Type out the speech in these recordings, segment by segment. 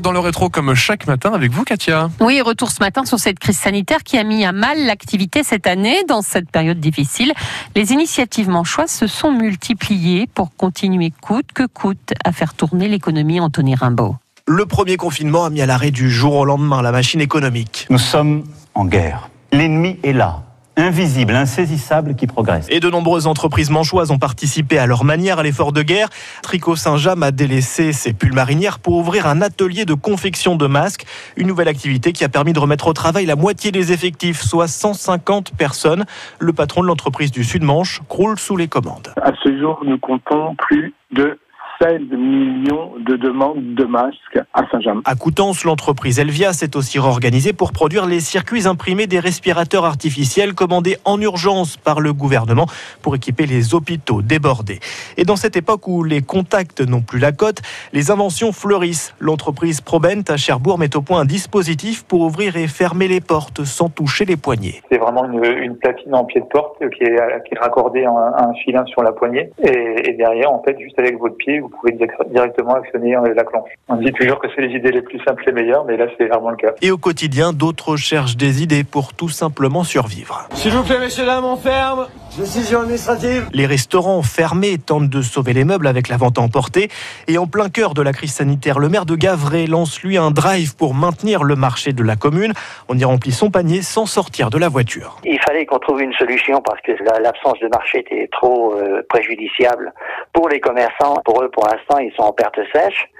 dans le rétro comme chaque matin avec vous, Katia. Oui, retour ce matin sur cette crise sanitaire qui a mis à mal l'activité cette année. Dans cette période difficile, les initiatives manchoises se sont multipliées pour continuer coûte que coûte à faire tourner l'économie Anthony Rimbaud. Le premier confinement a mis à l'arrêt du jour au lendemain la machine économique. Nous sommes en guerre. L'ennemi est là invisible, insaisissable qui progresse. Et de nombreuses entreprises manchoises ont participé à leur manière à l'effort de guerre. Tricot Saint-James a délaissé ses pulls marinières pour ouvrir un atelier de confection de masques, une nouvelle activité qui a permis de remettre au travail la moitié des effectifs, soit 150 personnes. Le patron de l'entreprise du Sud-Manche croule sous les commandes. À ce jour, nous comptons plus de 16 millions de demandes de masques à Saint-James. À Coutances, l'entreprise Elvia s'est aussi réorganisée pour produire les circuits imprimés des respirateurs artificiels commandés en urgence par le gouvernement pour équiper les hôpitaux débordés. Et dans cette époque où les contacts n'ont plus la cote, les inventions fleurissent. L'entreprise Probent à Cherbourg met au point un dispositif pour ouvrir et fermer les portes sans toucher les poignées. C'est vraiment une, platine en pied de porte qui est, qui est raccordée à un, filin sur la poignée et, et derrière, en fait, juste avec votre pied, vous pouvez directement actionner la clenche. On dit toujours que c'est les idées les plus simples et meilleures, mais là c'est vraiment le cas. Et au quotidien, d'autres cherchent des idées pour tout simplement survivre. S'il vous plaît, messieurs, dames, on ferme. Décision administrative. Les restaurants fermés tentent de sauver les meubles avec la vente emportée. Et en plein cœur de la crise sanitaire, le maire de Gavray lance lui un drive pour maintenir le marché de la commune. On y remplit son panier sans sortir de la voiture. Il fallait qu'on trouve une solution parce que l'absence de marché était trop euh, préjudiciable pour les commerçants. Pour eux, pour l'instant, ils sont en perte sèche.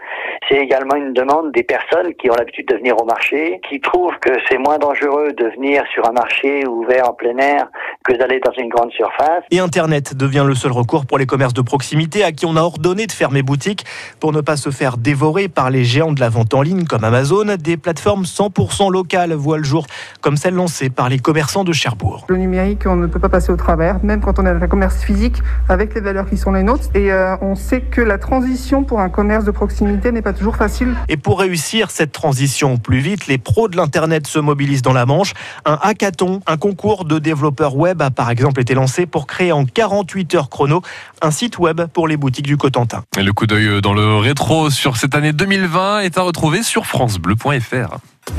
C'est également une demande des personnes qui ont l'habitude de venir au marché, qui trouvent que c'est moins dangereux de venir sur un marché ouvert en plein air que d'aller dans une grande surface. Et Internet devient le seul recours pour les commerces de proximité à qui on a ordonné de fermer boutique pour ne pas se faire dévorer par les géants de la vente en ligne comme Amazon. Des plateformes 100% locales voient le jour, comme celle lancée par les commerçants de Cherbourg. Le numérique, on ne peut pas passer au travers, même quand on a un commerce physique avec les valeurs qui sont les nôtres. Et euh, on sait que la transition pour un commerce de proximité n'est pas toujours facile. Et pour réussir cette transition plus vite, les pros de l'Internet se mobilisent dans la Manche. Un hackathon, un concours de développeurs web a par exemple été lancé pour créer en 48 heures chrono un site web pour les boutiques du Cotentin. Et le coup d'œil dans le rétro sur cette année 2020 est à retrouver sur francebleu.fr.